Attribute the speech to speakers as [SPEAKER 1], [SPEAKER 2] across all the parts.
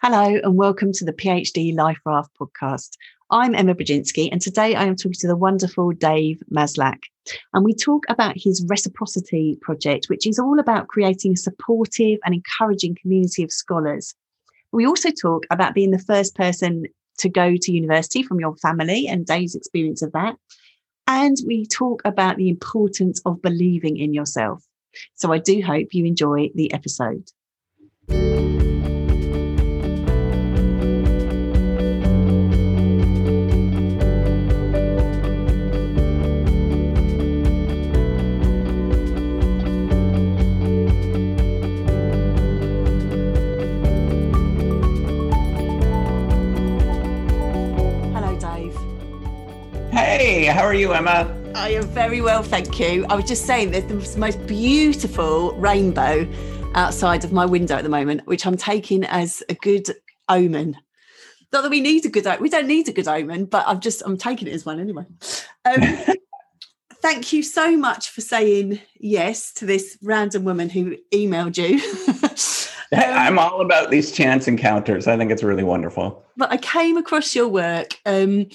[SPEAKER 1] Hello, and welcome to the PhD Life Raft podcast. I'm Emma Brzezinski, and today I am talking to the wonderful Dave Maslach. And we talk about his reciprocity project, which is all about creating a supportive and encouraging community of scholars. We also talk about being the first person to go to university from your family and Dave's experience of that. And we talk about the importance of believing in yourself. So I do hope you enjoy the episode.
[SPEAKER 2] How are you, Emma?
[SPEAKER 1] I am very well, thank you. I was just saying there's the most beautiful rainbow outside of my window at the moment, which I'm taking as a good omen. Not that we need a good omen, we don't need a good omen, but I'm just I'm taking it as one anyway. Um, thank you so much for saying yes to this random woman who emailed you.
[SPEAKER 2] um, I'm all about these chance encounters. I think it's really wonderful.
[SPEAKER 1] But I came across your work. Um,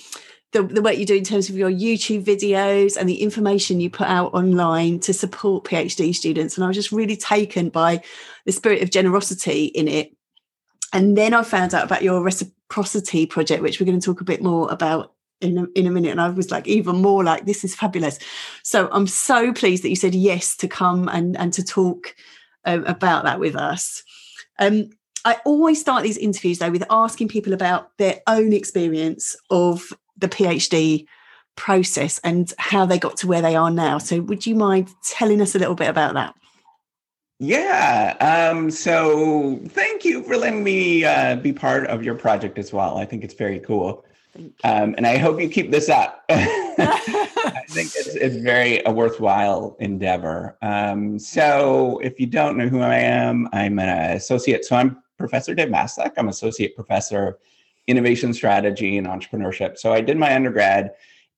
[SPEAKER 1] the, the work you do in terms of your YouTube videos and the information you put out online to support PhD students. And I was just really taken by the spirit of generosity in it. And then I found out about your reciprocity project, which we're going to talk a bit more about in a, in a minute. And I was like, even more like, this is fabulous. So I'm so pleased that you said yes to come and, and to talk um, about that with us. Um, I always start these interviews though with asking people about their own experience of the PhD process and how they got to where they are now. So, would you mind telling us a little bit about that?
[SPEAKER 2] Yeah. Um, so, thank you for letting me uh, be part of your project as well. I think it's very cool. Um, and I hope you keep this up. I think it's, it's, very a worthwhile endeavor. Um, so, if you don't know who I am, I'm an associate. So, I'm Professor Dave Maslach. I'm associate professor innovation strategy and entrepreneurship. So I did my undergrad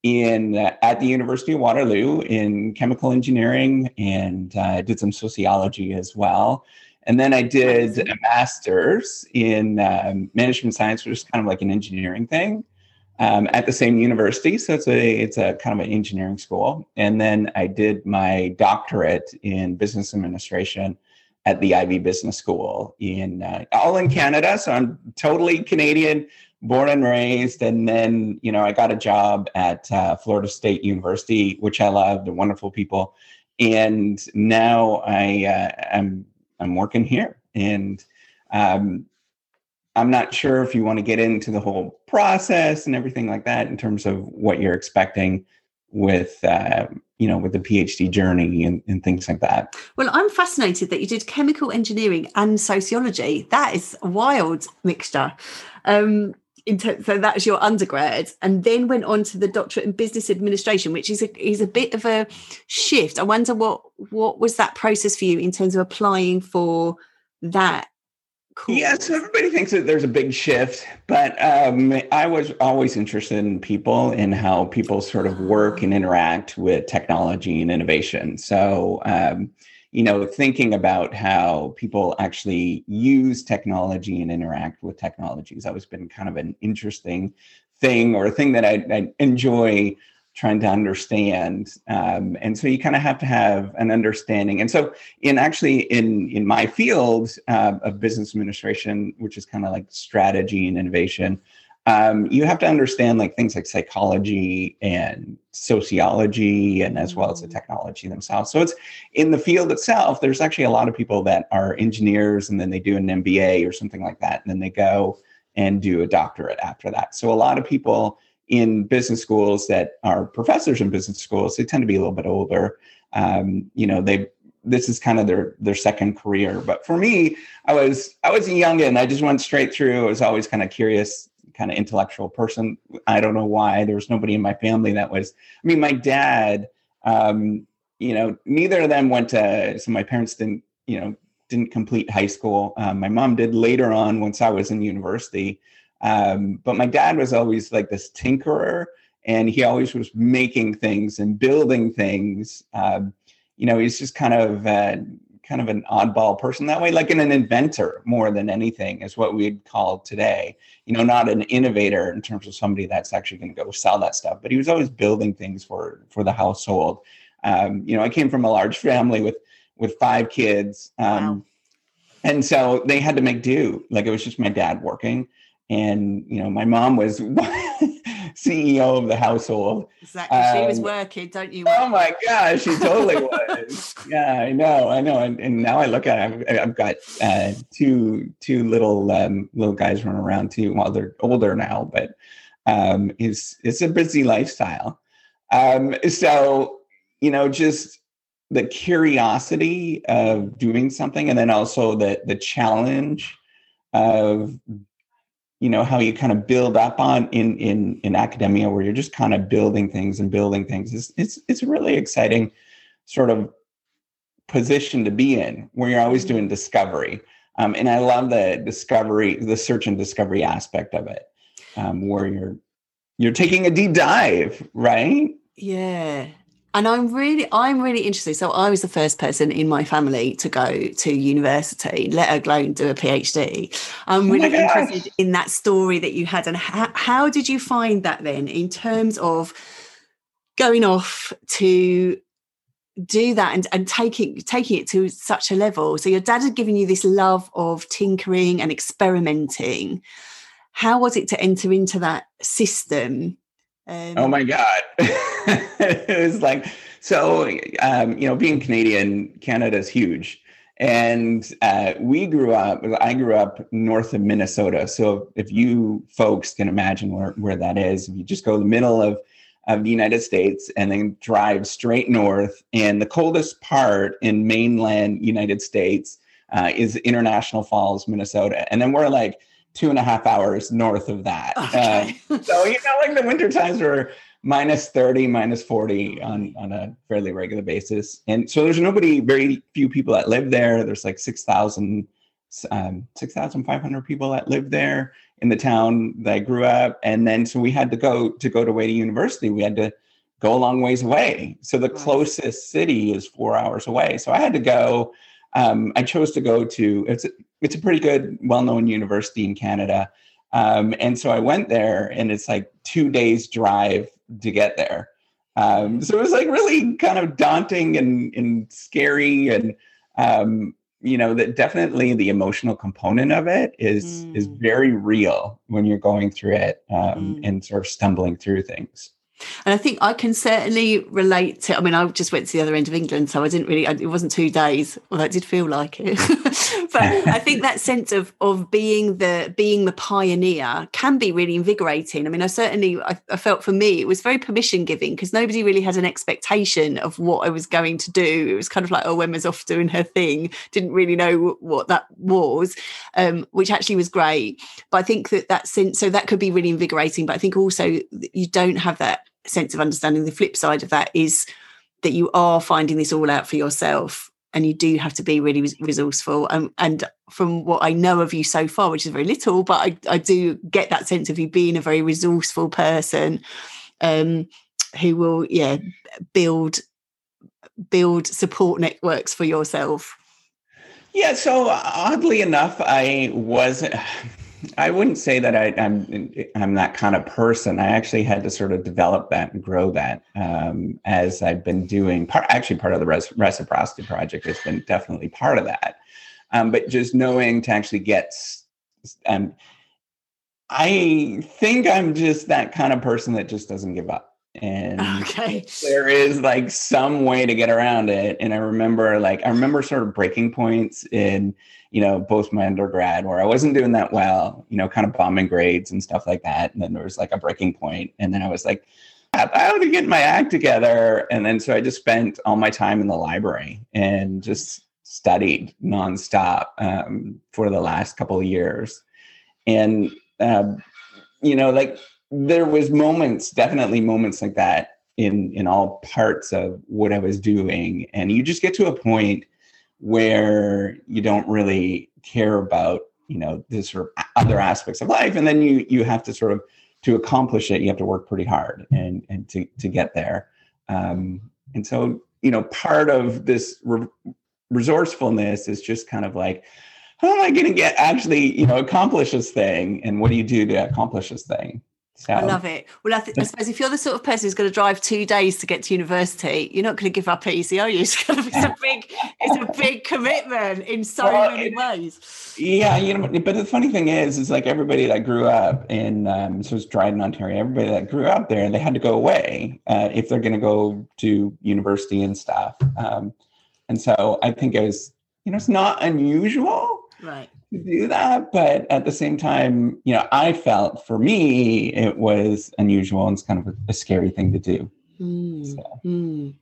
[SPEAKER 2] in uh, at the University of Waterloo in chemical engineering and uh, did some sociology as well. And then I did a master's in um, management science, which is kind of like an engineering thing, um, at the same university. So it's a it's a kind of an engineering school. And then I did my doctorate in business administration at the Ivey Business School in uh, all in Canada. So I'm totally Canadian, born and raised. And then you know I got a job at uh, Florida State University, which I loved. The wonderful people. And now I uh, am I'm working here, and um, I'm not sure if you want to get into the whole process and everything like that in terms of what you're expecting with uh, you know with the phd journey and, and, things like that.
[SPEAKER 1] Well i'm fascinated that you did chemical engineering and sociology. That is a wild mixture. Um, ter- so that's your undergrad and then went on to the doctorate in business administration which is a is a bit of a shift. I wonder what what was that process for you in terms of applying for that
[SPEAKER 2] Cool. Yeah, so everybody thinks that there's a big shift, but um, I was always interested in people and how people sort of work and interact with technology and innovation. So, um, you know, thinking about how people actually use technology and interact with technology has always been kind of an interesting thing or a thing that I, I enjoy trying to understand um, and so you kind of have to have an understanding. And so in actually in in my field uh, of business administration which is kind of like strategy and innovation um, you have to understand like things like psychology and sociology and as well as the mm. technology themselves. So it's in the field itself there's actually a lot of people that are engineers and then they do an mba or something like that and then they go and do a doctorate after that. So a lot of people in business schools that are professors in business schools, they tend to be a little bit older. Um, you know, they this is kind of their their second career. But for me, I was I was a youngin. I just went straight through. I was always kind of curious, kind of intellectual person. I don't know why. There was nobody in my family that was. I mean, my dad. Um, you know, neither of them went to. So my parents didn't. You know, didn't complete high school. Um, my mom did later on once I was in university. Um, but my dad was always like this tinkerer, and he always was making things and building things. Um, you know, he's just kind of uh, kind of an oddball person that way, like an, an inventor more than anything is what we'd call today. You know, not an innovator in terms of somebody that's actually going to go sell that stuff, but he was always building things for for the household. Um, you know, I came from a large family with with five kids. Um, wow. And so they had to make do. Like it was just my dad working. And, you know, my mom was CEO of the household.
[SPEAKER 1] Exactly. Um, she was um, working, don't you?
[SPEAKER 2] Oh my gosh, she totally was. yeah, I know, I know. And, and, now I look at it, I've, I've got uh, two two little um, little guys running around too. Well, they're older now, but um, it's it's a busy lifestyle. Um, so you know, just the curiosity of doing something and then also the the challenge of you know how you kind of build up on in in in academia where you're just kind of building things and building things. It's it's, it's a really exciting sort of position to be in where you're always doing discovery. Um, and i love the discovery the search and discovery aspect of it um, where you're you're taking a deep dive right?
[SPEAKER 1] Yeah and i'm really i'm really interested. So i was the first person in my family to go to university let alone do a phd. I'm oh really oh interested in that story that you had. And how, how did you find that then in terms of going off to do that and, and taking taking it to such a level? So your dad had given you this love of tinkering and experimenting. How was it to enter into that system
[SPEAKER 2] um, oh my god. It was like so um, you know being canadian canada is huge. And uh, we grew up i grew up north of minnesota. So if you folks can imagine where, where that is if you just go the middle of of the united states and then drive straight north. And the coldest part in mainland united states uh, is international falls minnesota. And then we're like two and a half hours north of that. Okay. Uh, so you know, like the winter times were minus 30, minus 40 on, on a fairly regular basis. And so there's nobody, very few people that live there. There's like 6,000, um, 6,500 people that live there in the town that I grew up. And then, so we had to go to go to Wayne University. We had to go a long ways away. So the closest city is four hours away. So I had to go, um, I chose to go to, it's, it's a pretty good, well-known university in Canada. Um, and so I went there, and it's like two days drive to get there. Um, so it was like really kind of daunting and, and scary, and um, you know that definitely the emotional component of it is mm. is very real when you're going through it um, mm. and sort of stumbling through things.
[SPEAKER 1] And I think I can certainly relate to. I mean, I just went to the other end of England, so I didn't really. It wasn't two days, although it did feel like it. but I think that sense of of being the being the pioneer can be really invigorating. I mean, I certainly I, I felt for me it was very permission giving because nobody really had an expectation of what I was going to do. It was kind of like, oh, Emma's off doing her thing. Didn't really know what that was, um, which actually was great. But I think that that sense, so that could be really invigorating. But I think also you don't have that sense of understanding. The flip side of that is that you are finding this all out for yourself and you do have to be really resourceful. Um, and from what i know of you so far which is very little but I, I do get that sense of you being a very resourceful person um, who will yeah build build support networks for yourself.
[SPEAKER 2] Yeah so oddly enough i was I wouldn't say that I, am I'm, I'm that kind of person. I actually had to sort of develop that and grow that um, as I've been doing. Part actually, part of the reciprocity project has been definitely part of that. Um, but just knowing to actually get, um, I think I'm just that kind of person that just doesn't give up and okay. there is like some way to get around it and i remember like i remember sort of breaking points in you know both my undergrad where i wasn't doing that well you know kind of bombing grades and stuff like that and then there was like a breaking point and then i was like i have to get my act together and then so i just spent all my time in the library and just studied nonstop um, for the last couple of years and uh, you know like there was moments, definitely moments like that in in all parts of what I was doing, and you just get to a point where you don't really care about you know the sort of other aspects of life, and then you you have to sort of to accomplish it, you have to work pretty hard and and to to get there. Um, and so you know part of this re- resourcefulness is just kind of like, how am I going to get actually, you know, accomplish this thing? And what do you do to accomplish this thing?
[SPEAKER 1] So, I love it. Well, I, th- I, suppose if you're the sort of person who's going to drive two days to get to university, you're not going to give up easy, are you? It's, kind of, it's a big, it's a big commitment in so well, many it, ways.
[SPEAKER 2] Yeah, you know. But the funny thing is, is like everybody that grew up in, um, so it's Dryden, Ontario. Everybody that grew up there, they had to go away uh, if they're going to go to university and stuff. Um, and so I think it was, you know, it's not unusual
[SPEAKER 1] right
[SPEAKER 2] to do that but at the same time you know i felt for me it was unusual and it's kind of a, scary thing to do
[SPEAKER 1] mm. So. Mm.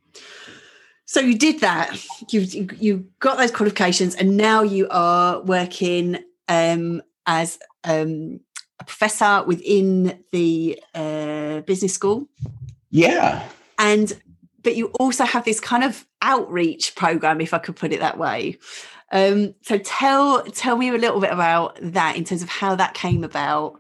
[SPEAKER 1] so. you did that you you got those qualifications and now you are working um, as um, a professor within the uh, business school
[SPEAKER 2] yeah
[SPEAKER 1] and but you also have this kind of outreach program if i could put it that way um, so tell tell me a little bit about that in terms of how that came about.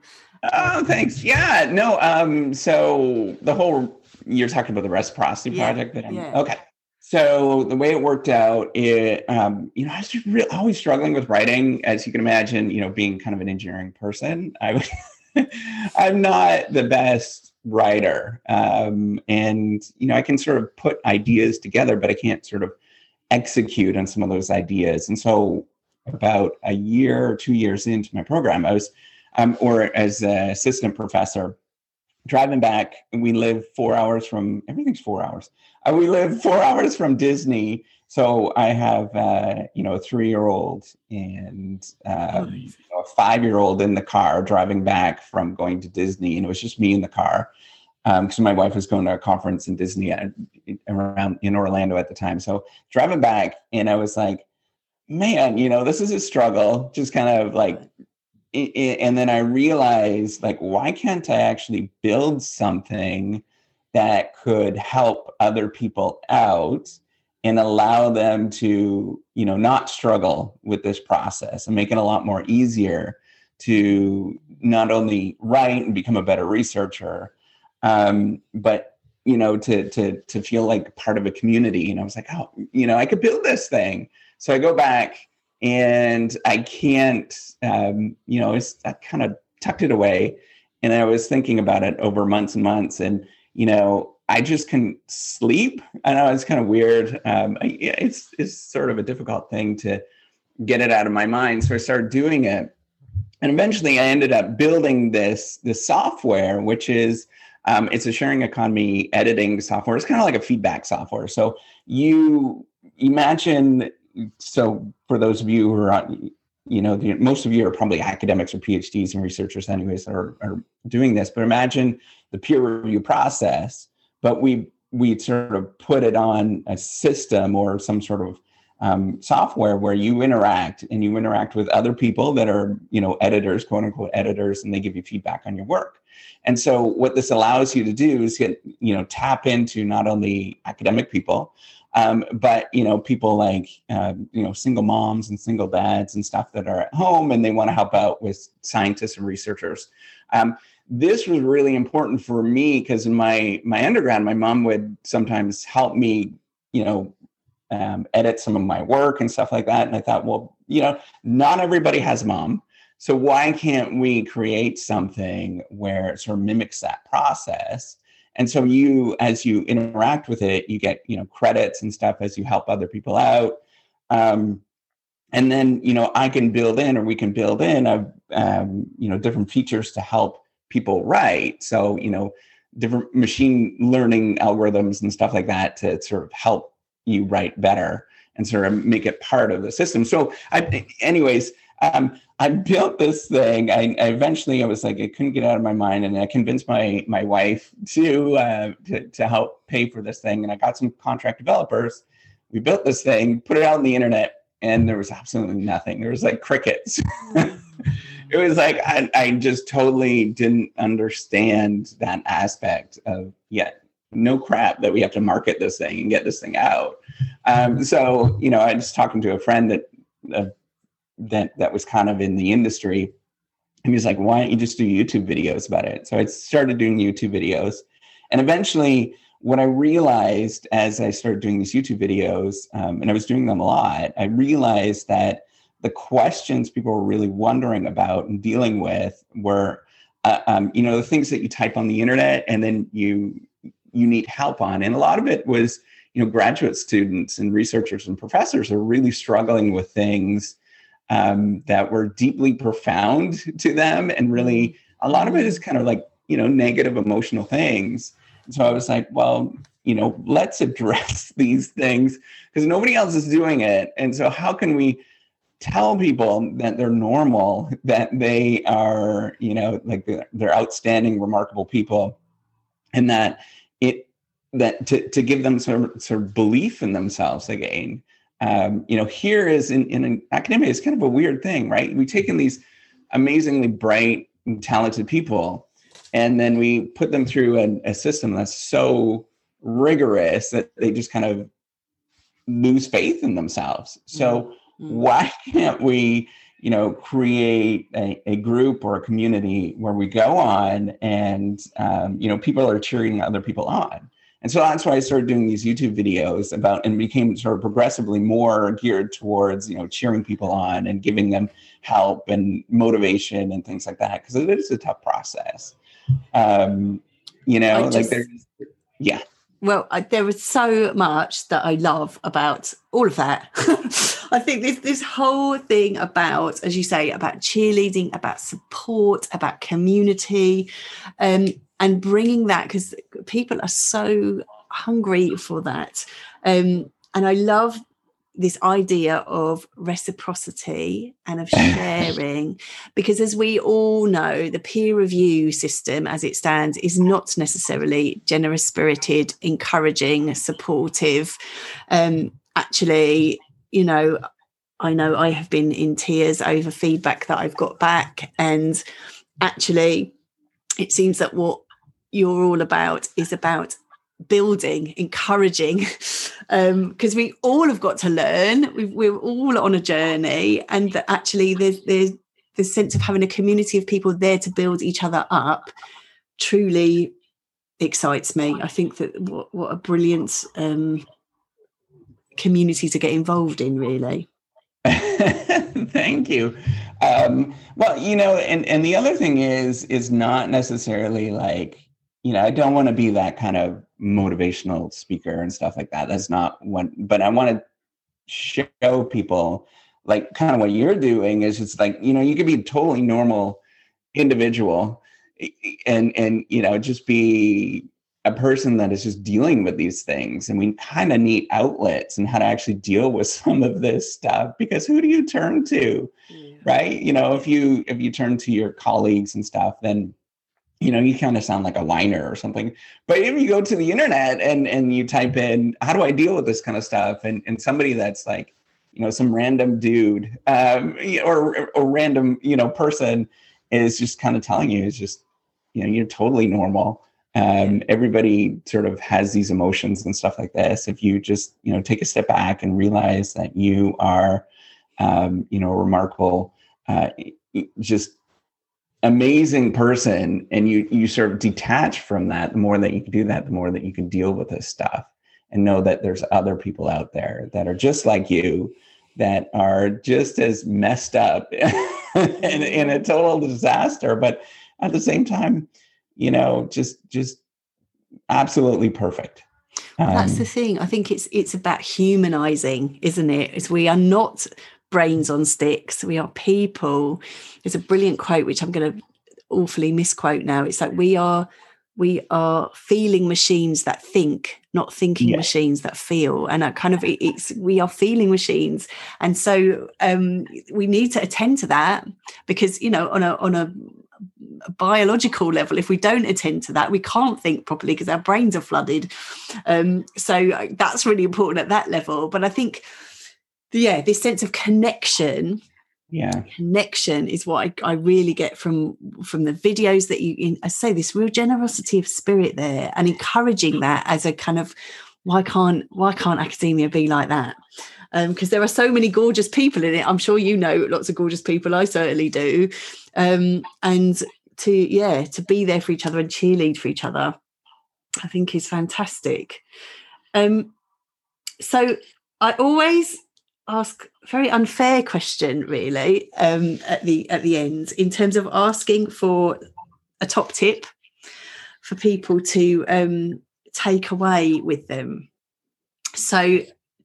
[SPEAKER 2] Oh, thanks. Yeah, no. Um, so the whole you're talking about the reciprocity yeah, project. That I'm, yeah. Okay. So the way it worked out, it um, you know, I was really, always struggling with writing, as you can imagine. You know, being kind of an engineering person, I was I'm not the best writer, um, and you know, I can sort of put ideas together, but I can't sort of execute on some of those ideas. And so, about a year or two years into my program, I was, um, or as an assistant professor, driving back. We live four hours from everything's four hours. Uh, we live four hours from Disney. So I have, uh, you know, a three-year-old and um, you know, a five-year-old in the car driving back from going to Disney, and it was just me in the car because um, my wife was going to a conference in Disney uh, around in Orlando at the time. So driving back, and I was like, man, you know, this is a struggle. Just kind of like, and then I realized, like, why can't I actually build something that could help other people out and allow them to, you know, not struggle with this process and make it a lot more easier to not only write and become a better researcher um, but you know to to to feel like part of a community and i was like oh you know i could build this thing. So i go back and i can't um, you know it's i kind of tucked it away and i was thinking about it over months and months and you know i just can sleep i know it's kind of weird um, it's it's sort of a difficult thing to get it out of my mind so i started doing it. And eventually i ended up building this this software which is um, it's a sharing economy editing software. It's kind of like a feedback software. So you imagine, so for those of you who are, on, you know, the, most of you are probably academics or PhDs and researchers, anyways, that are, are doing this. But imagine the peer review process, but we we sort of put it on a system or some sort of um, software where you interact and you interact with other people that are you know editors quote unquote editors and they give you feedback on your work and so what this allows you to do is get, you know, tap into not only academic people, um, but you know, people like uh, you know, single moms and single dads and stuff that are at home and they want to help out with scientists and researchers. Um, this was really important for me because in my my undergrad, my mom would sometimes help me, you know, um, edit some of my work and stuff like that. And I thought, well, you know, not everybody has mom. So why can't we create something where it sort of mimics that process? And so you, as you interact with it, you get you know credits and stuff as you help other people out. Um, and then you know I can build in, or we can build in, a, um, you know different features to help people write. So you know different machine learning algorithms and stuff like that to sort of help you write better and sort of make it part of the system. So I, anyways, um, I built this thing. I, I, eventually I was like I couldn't get out of my mind, and I convinced my my wife to, uh, to to help pay for this thing. And I got some contract developers. We built this thing, put it out on the internet, and there was absolutely nothing. There was like crickets. it was like I, I just totally didn't understand that aspect of yet no crap that we have to market this thing and get this thing out. Um, so you know, I was talking to a friend that. That that was kind of in the industry. And he was like, why don't you just do YouTube videos about it? So I started doing YouTube videos. And eventually, what I realized as I started doing these YouTube videos, um, and I was doing them a lot, I realized that the questions people were really wondering about and dealing with were, uh, um, you know, the things that you type on the internet and then you you need help on, and a lot of it was, you know, graduate students and researchers and professors are really struggling with things um, that were deeply profound to them, and really a lot of it is kind of like you know negative emotional things. And so I was like, well, you know, let's address these things because nobody else is doing it, and so how can we? tell people that they're normal, that they are, you know, like they're outstanding, remarkable people, and that it that to, to give them sort of, sort of belief in themselves again. Um, you know, here is in, in academia is kind of a weird thing, right? We take in these amazingly bright and talented people, and then we put them through a, a system that's so rigorous that they just kind of lose faith in themselves. So mm-hmm Mm-hmm. Why can't we, you know, create a, a, group or a community where we go on and, um, you know, people are cheering other people on? And so that's why I started doing these YouTube videos about and became sort of progressively more geared towards, you know, cheering people on and giving them help and motivation and things like that. Cause it is a tough process. Um, you know, just, like there's, yeah.
[SPEAKER 1] Well, I, there was so much that I love about all of that. I think this this whole thing about, as you say, about cheerleading, about support, about community, um, and bringing that because people are so hungry for that. Um, and I love this idea of reciprocity and of sharing because as we all know the peer review system as it stands is not necessarily generous spirited encouraging supportive um, actually you know i know i have been in tears over feedback that i've got back and actually it seems that what you're all about is about building, encouraging, because um, we all have got to learn. we are all on a journey, and that actually there's there's the sense of having a community of people there to build each other up truly excites me. I think that what, what a brilliant um, community to get involved in, really.
[SPEAKER 2] Thank you. Um, well, you know, and and the other thing is is not necessarily like you know, I don't want to be that kind of motivational speaker and stuff like that. That's not what, but I want to show people like kind of what you're doing is just like, you know, you could be a totally normal individual and, and, you know, just be a person that is just dealing with these things. And we kind of need outlets and how to actually deal with some of this stuff because who do you turn to? Yeah. Right. You know, if you, if you turn to your colleagues and stuff, then you know, you kind of sound like a whiner or something. But if you go to the internet and and you type in, how do I deal with this kind of stuff? And and somebody that's like, you know, some random dude um, or or random, you know, person is just kind of telling you is just, you know, you're totally normal. Um, everybody sort of has these emotions and stuff like this. If you just, you know, take a step back and realize that you are, um, you know, remarkable, uh, just amazing person and you you sort of detach from that the more that you can do that the more that you can deal with this stuff and know that there's other people out there that are just like you that are just as messed up and in a total disaster but at the same time you know just just absolutely perfect
[SPEAKER 1] um, that's the thing i think it's it's about humanizing isn't it is we are not brains on sticks. We are people. There's a brilliant quote which I'm going to awfully misquote now. It's like we are we are feeling machines that think, not thinking machines that feel. And I kind of it's we are feeling machines, and so um, we need to attend to that because you know on a on a biological level if we don't attend to that we can't think properly because our brains are flooded. Um, so uh, that's really important at that level. But i think yeah this sense of connection
[SPEAKER 2] yeah.
[SPEAKER 1] connection is what I, I really get from from the videos that you in, i say this real generosity of spirit there and encouraging that as a kind of why can't why can't academia be like that? Because um, there are so many gorgeous people in it. I'm sure you know lots of gorgeous people i certainly do. Um, and to yeah to be there for each other and cheerlead for each other I think is fantastic. Um, so I always ask very unfair question, really, um, at the at the end, in terms of asking for a top tip for people to um, take away with them. So,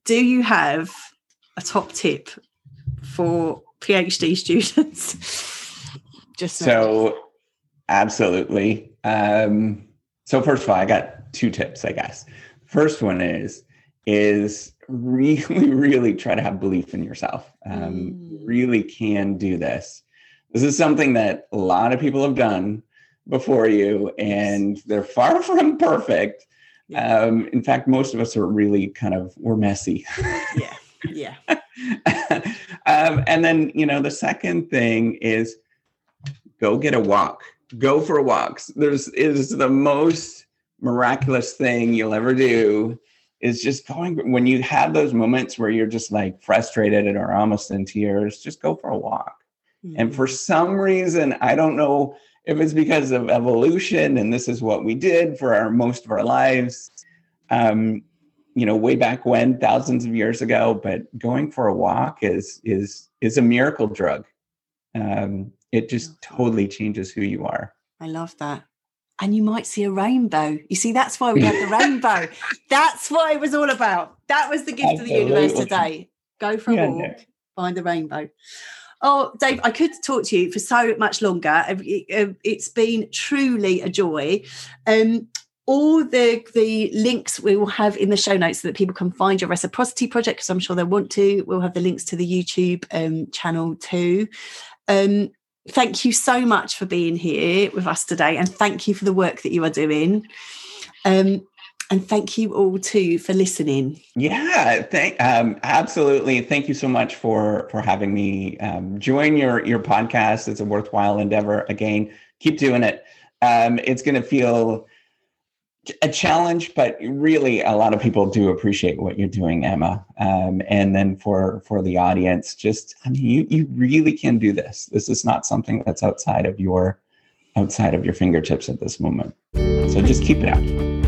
[SPEAKER 1] do you have a top tip for PhD students?
[SPEAKER 2] Just so, absolutely. Um, so, first of all, I got two tips, I guess. First one is is really, really try to have belief in yourself. Um, mm. Really can do this. This is something that a lot of people have done before you, and they're far from perfect. Yeah. Um, in fact, most of us are really kind of we're messy.
[SPEAKER 1] yeah, yeah.
[SPEAKER 2] um, and then you know the second thing is go get a walk. Go for walks. There's is the most miraculous thing you'll ever do is just going when you have those moments where you're just like frustrated and are almost in tears just go for a walk mm-hmm. and for some reason i don't know if it's because of evolution and this is what we did for our most of our lives um you know way back when thousands of years ago but going for a walk is is is a miracle drug um it just totally changes who you are
[SPEAKER 1] i love that and you might see a rainbow. You see, that's why we have the rainbow. That's what it was all about. That was the gift Absolutely. of the universe today. Go for a yeah, walk, find the rainbow. Oh, Dave, I could talk to you for so much longer. It's been truly a joy. Um, all the the links we will have in the show notes so that people can find your reciprocity project because I'm sure they want to. We'll have the links to the YouTube um, channel too. Um, thank you so much for being here with us today and thank you for the work that you are doing. Um, and thank you all too for listening.
[SPEAKER 2] Yeah thank um, absolutely. Thank you so much for for having me um, join your your podcast. It's a worthwhile endeavor. Again keep doing it. Um, it's going to feel a challenge, but really a lot of people do appreciate what you're doing, Emma. Um, and then for for the audience, just I mean, you you really can do this. This is not something that's outside of your outside of your fingertips at this moment. So just keep it up.